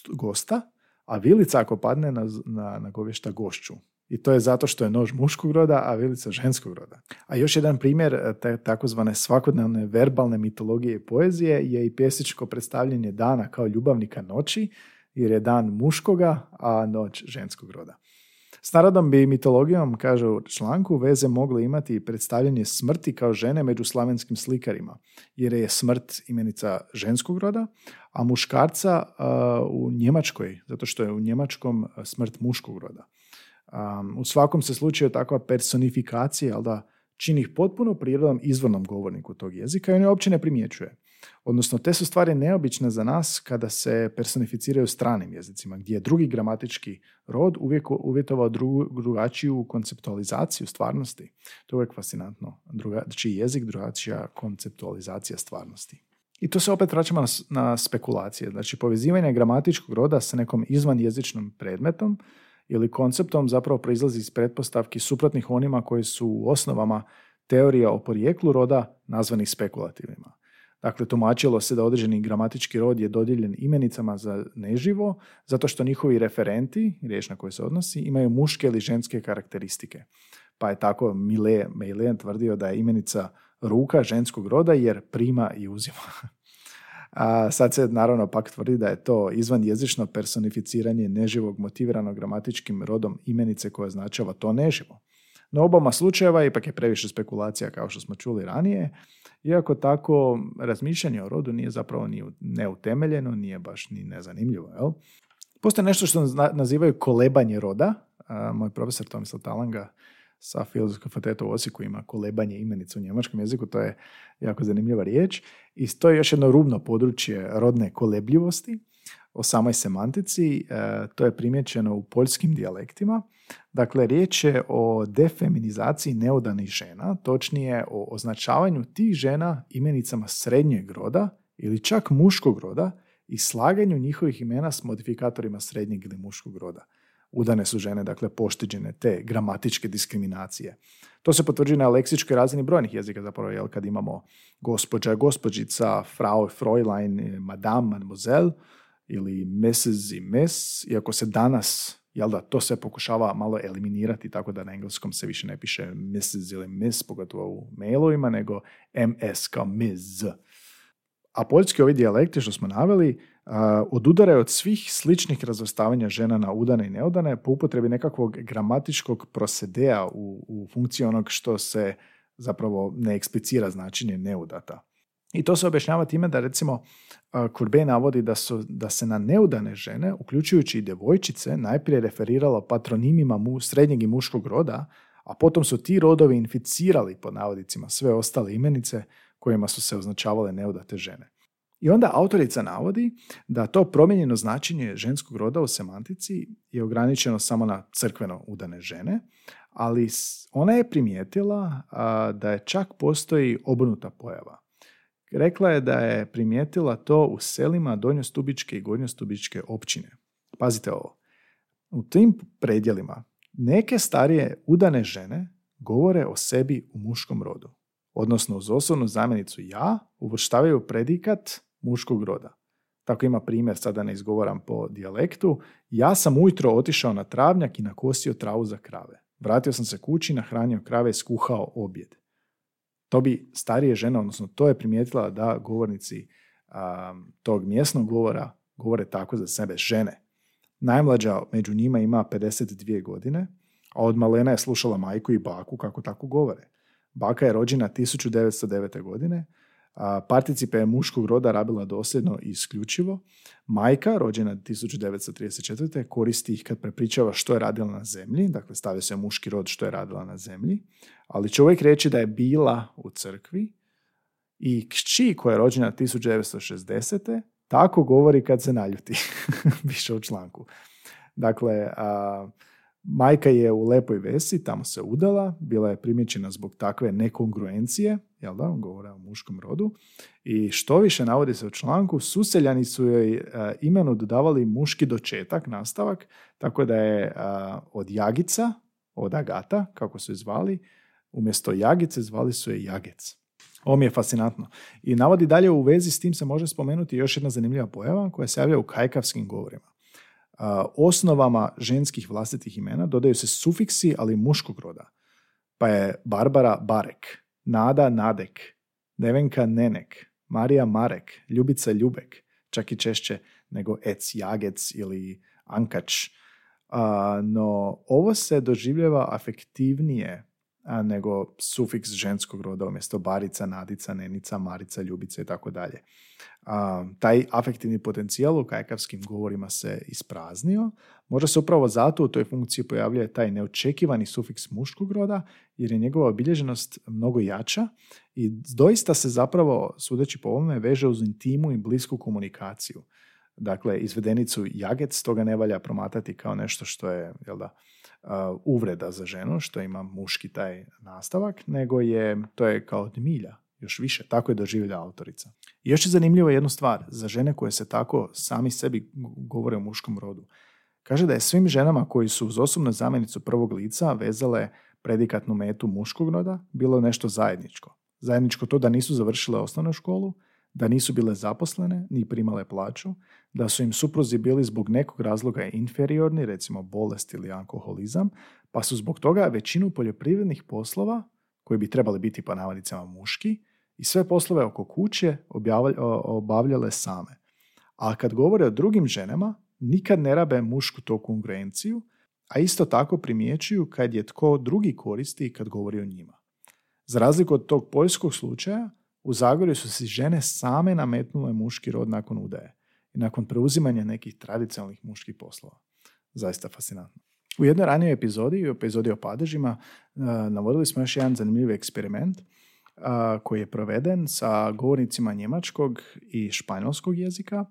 Speaker 2: gosta, a vilica ako padne na, na, na govješta gošću. I to je zato što je nož muškog roda, a vilica ženskog roda. A još jedan primjer e, te takozvane svakodnevne verbalne mitologije i poezije je i pjesničko predstavljanje dana kao ljubavnika noći, jer je dan muškoga, a noć ženskog roda. S narodom bi mitologijom, kaže u članku, veze mogli imati i predstavljanje smrti kao žene među slavenskim slikarima, jer je smrt imenica ženskog roda, a muškarca u Njemačkoj, zato što je u Njemačkom smrt muškog roda. u svakom se slučaju takva personifikacija, ali da čini ih potpuno prirodom izvornom govorniku tog jezika i on je uopće ne primjećuje. Odnosno, te su stvari neobične za nas kada se personificiraju stranim jezicima, gdje je drugi gramatički rod uvijek uvjetovao drugačiju konceptualizaciju stvarnosti. To je uvijek fascinantno. Drugačiji jezik, drugačija konceptualizacija stvarnosti. I to se opet vraćamo na, spekulacije. Znači, povezivanje gramatičkog roda sa nekom izvanjezičnom predmetom ili konceptom zapravo proizlazi iz pretpostavki suprotnih onima koji su u osnovama teorija o porijeklu roda nazvanih spekulativnima. Dakle, tumačilo se da određeni gramatički rod je dodijeljen imenicama za neživo, zato što njihovi referenti, riječ na koje se odnosi, imaju muške ili ženske karakteristike. Pa je tako Mile Meilen tvrdio da je imenica ruka ženskog roda jer prima i uzima. A sad se naravno pak tvrdi da je to izvan jezično personificiranje neživog motiviranog gramatičkim rodom imenice koja označava to neživo. No obama slučajeva ipak je previše spekulacija kao što smo čuli ranije, iako tako razmišljanje o rodu nije zapravo ni neutemeljeno, nije baš ni nezanimljivo. Jel? Postoje nešto što nazivaju kolebanje roda. moj profesor Tomislav Talanga sa Filozofskog fakulteta u Osijeku ima kolebanje imenice u njemačkom jeziku, to je jako zanimljiva riječ. I to je još jedno rubno područje rodne kolebljivosti o samoj semantici. E, to je primjećeno u poljskim dijalektima. Dakle, riječ je o defeminizaciji neudanih žena, točnije o označavanju tih žena imenicama srednjeg roda ili čak muškog roda i slaganju njihovih imena s modifikatorima srednjeg ili muškog roda. Udane su žene, dakle, poštiđene te gramatičke diskriminacije. To se potvrđuje na leksičkoj razini brojnih jezika, zapravo, jel, kad imamo gospođa, gospođica, frau, freulein, madame, mademoiselle, ili Mrs. i Miss, iako se danas jel da, to se pokušava malo eliminirati tako da na engleskom se više ne piše Mrs. ili Miss, pogotovo u mailovima, nego MS kao Ms. A poljski ovi dijalekti što smo naveli odudaraju od svih sličnih razvrstavanja žena na udane i neudane po upotrebi nekakvog gramatičkog prosedea u, u funkciji onog što se zapravo ne eksplicira značenje neudata. I to se objašnjava time da recimo Courbet navodi da, su, da se na neudane žene, uključujući i djevojčice, najprije referiralo patronimima mu, srednjeg i muškog roda, a potom su ti rodovi inficirali pod navodicima sve ostale imenice kojima su se označavale neudate žene. I onda autorica navodi da to promijenjeno značenje ženskog roda u semantici je ograničeno samo na crkveno udane žene, ali ona je primijetila da je čak postoji obrnuta pojava Rekla je da je primijetila to u selima Donjostubičke i Gornjostubičke općine. Pazite ovo. U tim predjelima neke starije udane žene govore o sebi u muškom rodu. Odnosno uz osobnu zamjenicu ja uvrštavaju predikat muškog roda. Tako ima primjer, sada ne izgovaram po dijalektu. Ja sam ujutro otišao na travnjak i nakosio travu za krave. Vratio sam se kući, nahranio krave i skuhao objed. To bi starije žene, odnosno to je primijetila da govornici tog mjesnog govora govore tako za sebe žene. Najmlađa među njima ima 52 godine, a od malena je slušala majku i baku kako tako govore. Baka je rođena 1909. godine, participe je muškog roda rabila dosljedno i isključivo. Majka, rođena 1934. koristi ih kad prepričava što je radila na zemlji, dakle stavio se muški rod što je radila na zemlji, ali će uvijek reći da je bila u crkvi i kći koja je rođena 1960. tako govori kad se naljuti, više u članku. Dakle, a, Majka je u lepoj vesi, tamo se udala, bila je primjećena zbog takve nekongruencije, jel da, govore o muškom rodu. I što više navodi se u članku, suseljani su joj uh, imenu dodavali muški dočetak, nastavak, tako da je od Jagica, od Agata, kako su je zvali, umjesto Jagice zvali su je Jagec. Ovo mi je fascinantno. I navodi dalje u vezi s tim se može spomenuti još jedna zanimljiva pojava koja se javlja u kajkavskim govorima osnovama ženskih vlastitih imena dodaju se sufiksi, ali muškog roda. Pa je Barbara Barek, Nada Nadek, Nevenka Nenek, Marija Marek, Ljubica Ljubek, čak i češće nego Ec Jagec ili Ankač. no ovo se doživljava afektivnije nego sufiks ženskog roda umjesto barica, nadica, nenica, marica, ljubica i tako dalje. Taj afektivni potencijal u kajkavskim govorima se ispraznio. Možda se upravo zato u toj funkciji pojavljuje taj neočekivani sufiks muškog roda, jer je njegova obilježenost mnogo jača i doista se zapravo, sudeći po ovome, veže uz intimu i blisku komunikaciju. Dakle, izvedenicu jagec toga ne valja promatati kao nešto što je, jel da, uvreda za ženu, što ima muški taj nastavak, nego je, to je kao milja, još više. Tako je doživlja autorica. I još je zanimljivo jednu stvar, za žene koje se tako sami sebi govore o muškom rodu. Kaže da je svim ženama koji su uz osobnu zamjenicu prvog lica vezale predikatnu metu muškog roda bilo nešto zajedničko. Zajedničko to da nisu završile osnovnu školu, da nisu bile zaposlene ni primale plaću, da su im supruzi bili zbog nekog razloga inferiorni, recimo bolest ili alkoholizam, pa su zbog toga većinu poljoprivrednih poslova, koji bi trebali biti po navodnicama muški, i sve poslove oko kuće obavljale same. A kad govore o drugim ženama, nikad ne rabe mušku to konkurenciju, a isto tako primjećuju kad je tko drugi koristi kad govori o njima. Za razliku od tog poljskog slučaja, u Zagorju su si žene same nametnule muški rod nakon udaje i nakon preuzimanja nekih tradicionalnih muških poslova. Zaista fascinantno. U jednoj ranijoj epizodi, u epizodi o padežima, eh, navodili smo još jedan zanimljiv eksperiment eh, koji je proveden sa govornicima njemačkog i španjolskog jezika.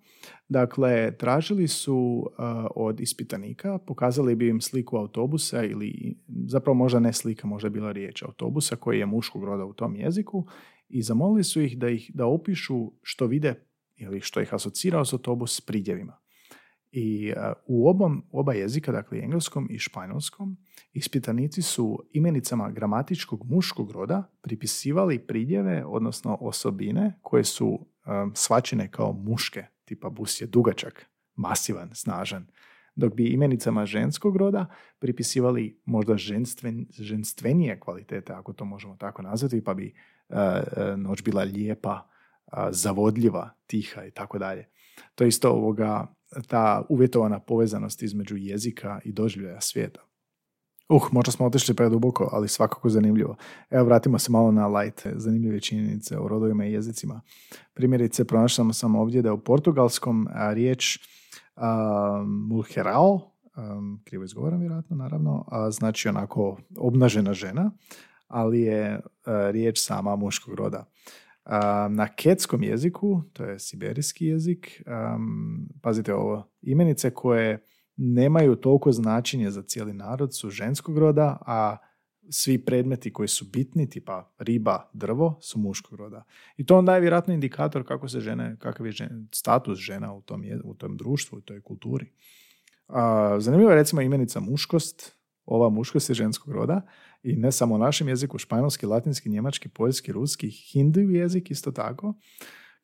Speaker 2: Dakle, tražili su eh, od ispitanika, pokazali bi im sliku autobusa ili zapravo možda ne slika, možda bila riječ autobusa koji je muškog roda u tom jeziku i zamolili su ih da, ih da opišu što vide ili što ih asocira autobus s pridjevima. I uh, u obom, oba jezika, dakle engleskom i španjolskom, ispitanici su imenicama gramatičkog muškog roda pripisivali pridjeve, odnosno osobine koje su um, svačene kao muške, tipa bus je dugačak, masivan, snažan, dok bi imenicama ženskog roda pripisivali možda ženstven, ženstvenije kvalitete, ako to možemo tako nazvati, pa bi noć bila lijepa, zavodljiva, tiha i tako dalje. To je isto ovoga, ta uvjetovana povezanost između jezika i doživljaja svijeta. Uh, možda smo otišli preduboko, ali svakako zanimljivo. Evo, vratimo se malo na light, zanimljive činjenice o rodovima i jezicima. Primjerice, pronašamo sam ovdje da je u portugalskom riječ mulherao, krivo izgovoram vjerojatno, naravno, a znači onako obnažena žena, ali je e, riječ sama muškog roda. Na ketskom jeziku, to je siberijski jezik, pazite ovo, imenice koje nemaju toliko značenje za cijeli narod su ženskog roda, a svi predmeti koji su bitni, tipa riba, drvo, su muškog roda. I to onda je vjerojatno indikator kako se žene, kakav je status žena u tom, u tom društvu, u toj kulturi. A, zanimljiva je recimo imenica muškost, ova muškost je ženskog roda i ne samo našem jeziku, španjolski, latinski, njemački, poljski, ruski, hindu jezik isto tako.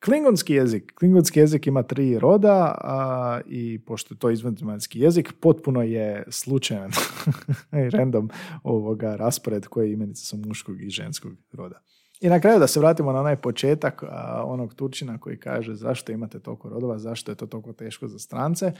Speaker 2: Klingonski jezik. Klingonski jezik ima tri roda a, i pošto je to izvanzemaljski jezik, potpuno je slučajan i random ovoga raspored koje imenice su muškog i ženskog roda. I na kraju da se vratimo na onaj početak onog Turčina koji kaže zašto imate toliko rodova, zašto je to toliko teško za strance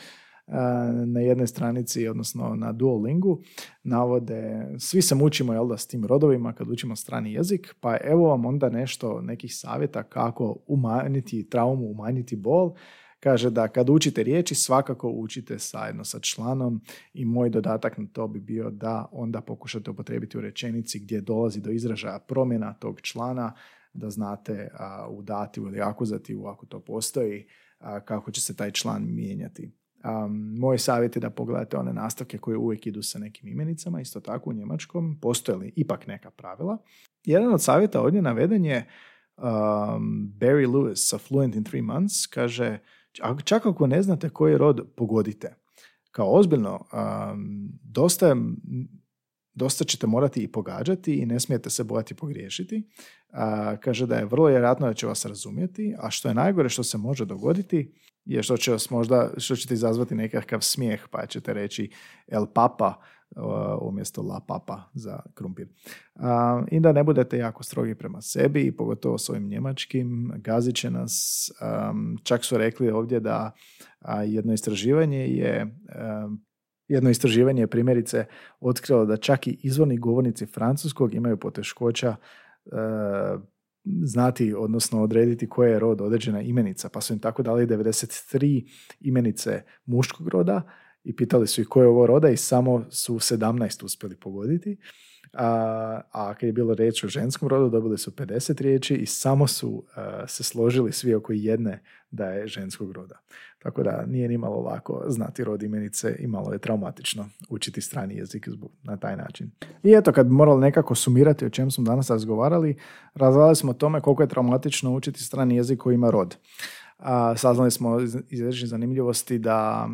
Speaker 2: na jednoj stranici, odnosno na Duolingu, navode, svi se mučimo jel da, s tim rodovima kad učimo strani jezik, pa evo vam onda nešto, nekih savjeta kako umanjiti traumu, umanjiti bol. Kaže da kad učite riječi, svakako učite zajedno sa članom i moj dodatak na to bi bio da onda pokušate upotrijebiti u rečenici gdje dolazi do izražaja promjena tog člana, da znate a, u dati ili akuzativu ako to postoji, kako će se taj član mijenjati. Um, moj savjet je da pogledate one nastavke koje uvijek idu sa nekim imenicama, isto tako u njemačkom, postoje li ipak neka pravila. Jedan od savjeta ovdje naveden je um, Barry Lewis sa Fluent in Three Months, kaže, čak ako ne znate koji rod, pogodite. Kao ozbiljno, um, dosta, dosta ćete morati i pogađati i ne smijete se bojati pogriješiti. Uh, kaže da je vrlo vjerojatno da će vas razumjeti, a što je najgore što se može dogoditi, je što će vas možda, što ćete izazvati nekakav smijeh, pa ćete reći El Papa umjesto La Papa za krumpir. I da ne budete jako strogi prema sebi, i pogotovo s ovim njemačkim, gazit će nas. čak su rekli ovdje da jedno istraživanje je jedno istraživanje je primjerice otkrilo da čak i izvorni govornici francuskog imaju poteškoća znati, odnosno odrediti koje je rod određena imenica, pa su im tako dali 93 imenice muškog roda i pitali su ih koje je ovo roda i samo su 17 uspjeli pogoditi. A, a kad je bilo riječ o ženskom rodu, dobili su 50 riječi i samo su se složili svi oko jedne da je ženskog roda. Tako da nije ni malo lako znati rod imenice i malo je traumatično učiti strani jezik na taj način. I eto, kad bi morali nekako sumirati o čem smo danas razgovarali, razgovarali smo o tome koliko je traumatično učiti strani jezik koji ima rod. A, saznali smo iz zanimljivosti da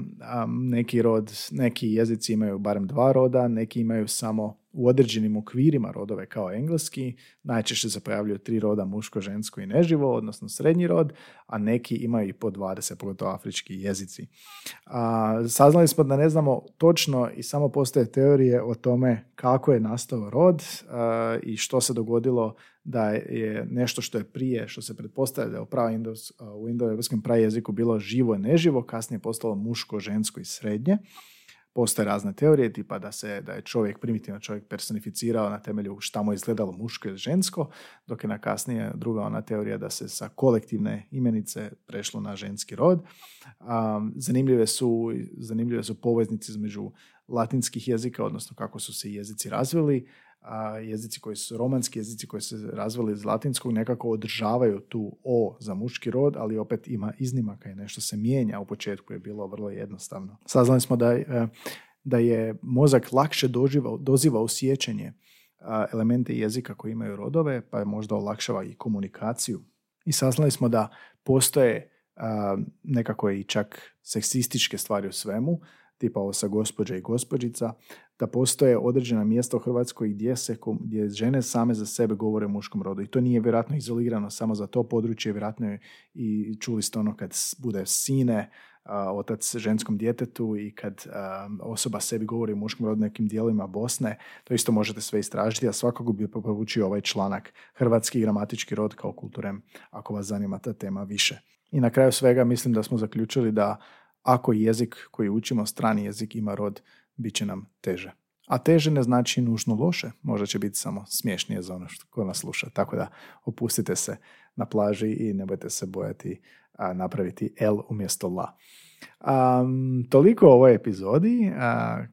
Speaker 2: neki rod, neki jezici imaju barem dva roda, neki imaju samo u određenim okvirima rodove kao engleski. Najčešće se pojavljuju tri roda, muško, žensko i neživo, odnosno srednji rod, a neki imaju i po 20, pogotovo afrički jezici. A, saznali smo da ne znamo točno i samo postoje teorije o tome kako je nastao rod i što se dogodilo da je nešto što je prije, što se pretpostavlja da u indoevropskom prajeziku bilo živo i neživo, kasnije postalo muško, žensko i srednje. Postoje razne teorije, tipa da se da je čovjek, primitivno čovjek personificirao na temelju šta mu je izgledalo muško ili žensko, dok je na kasnije druga ona teorija da se sa kolektivne imenice prešlo na ženski rod. zanimljive, su, zanimljive su poveznice između latinskih jezika, odnosno kako su se jezici razvili, a jezici koji su romanski jezici koji se razvili iz latinskog nekako održavaju tu o za muški rod, ali opet ima iznimaka i nešto se mijenja. U početku je bilo vrlo jednostavno. Saznali smo da, e, da je mozak lakše doživa, doziva u sjećanje elemente jezika koji imaju rodove, pa je možda olakšava i komunikaciju. I saznali smo da postoje nekako i čak seksističke stvari u svemu, tipa ovo sa gospođa i gospođica, da postoje određena mjesta u Hrvatskoj gdje, se, gdje žene same za sebe govore o muškom rodu. I to nije vjerojatno izolirano samo za to područje, vjerojatno je i čuli ste ono kad bude sine, otac ženskom djetetu i kad osoba sebi govori o muškom rodu nekim dijelovima Bosne, to isto možete sve istražiti, a svakako bi povučio ovaj članak Hrvatski gramatički rod kao kulturem, ako vas zanima ta tema više. I na kraju svega mislim da smo zaključili da ako jezik koji učimo, strani jezik, ima rod, bit će nam teže. A teže ne znači nužno loše, možda će biti samo smiješnije za ono što ko nas sluša. Tako da opustite se na plaži i ne bojte se bojati napraviti L umjesto la. Um, toliko o ovoj epizodi,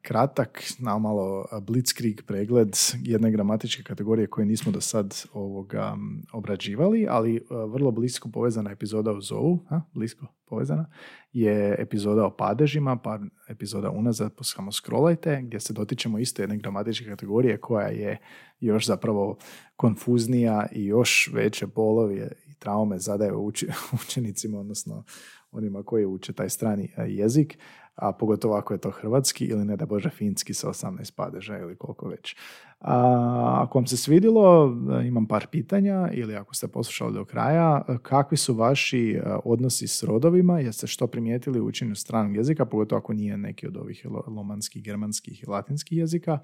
Speaker 2: kratak, namalo blitzkrieg pregled jedne gramatičke kategorije koje nismo do sad ovoga obrađivali, ali vrlo blisko povezana epizoda u Zovu, a, blisko povezana, je epizoda o padežima, par epizoda unazad, samo scrollajte, gdje se dotičemo isto jedne gramatičke kategorije koja je još zapravo konfuznija i još veće bolovi i traume zadaje učenicima, odnosno onima koji uče taj strani e, jezik, a pogotovo ako je to hrvatski ili ne da bože finski sa 18 padeža ili koliko već. A, ako vam se svidilo, e, imam par pitanja ili ako ste poslušali do kraja, e, kakvi su vaši odnosi s rodovima, jeste što primijetili u učenju stranog jezika, pogotovo ako nije neki od ovih lomanskih, germanskih i latinskih jezika.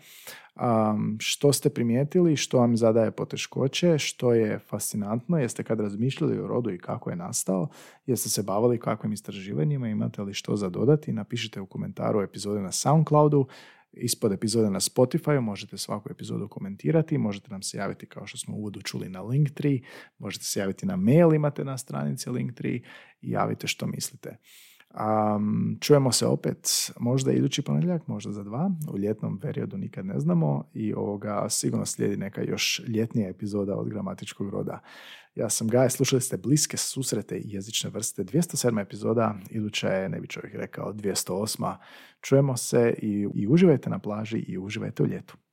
Speaker 2: što ste primijetili, što vam zadaje poteškoće, što je fascinantno, jeste kad razmišljali o rodu i kako je nastao, jeste se bavili kakvim istraživanjima, imate li što za dodati, napišite u komentaru epizode na Soundcloudu, ispod epizode na Spotify, možete svaku epizodu komentirati, možete nam se javiti kao što smo u uvodu čuli na Linktree, možete se javiti na mail, imate na stranici Linktree i javite što mislite. Um, čujemo se opet možda idući ponedjeljak, možda za dva, u ljetnom periodu nikad ne znamo i ovoga sigurno slijedi neka još ljetnija epizoda od gramatičkog roda. Ja sam Gaj, slušali ste bliske susrete i jezične vrste. 207. epizoda, iduća je, ne bi čovjek rekao, 208. Čujemo se i, i uživajte na plaži i uživajte u ljetu.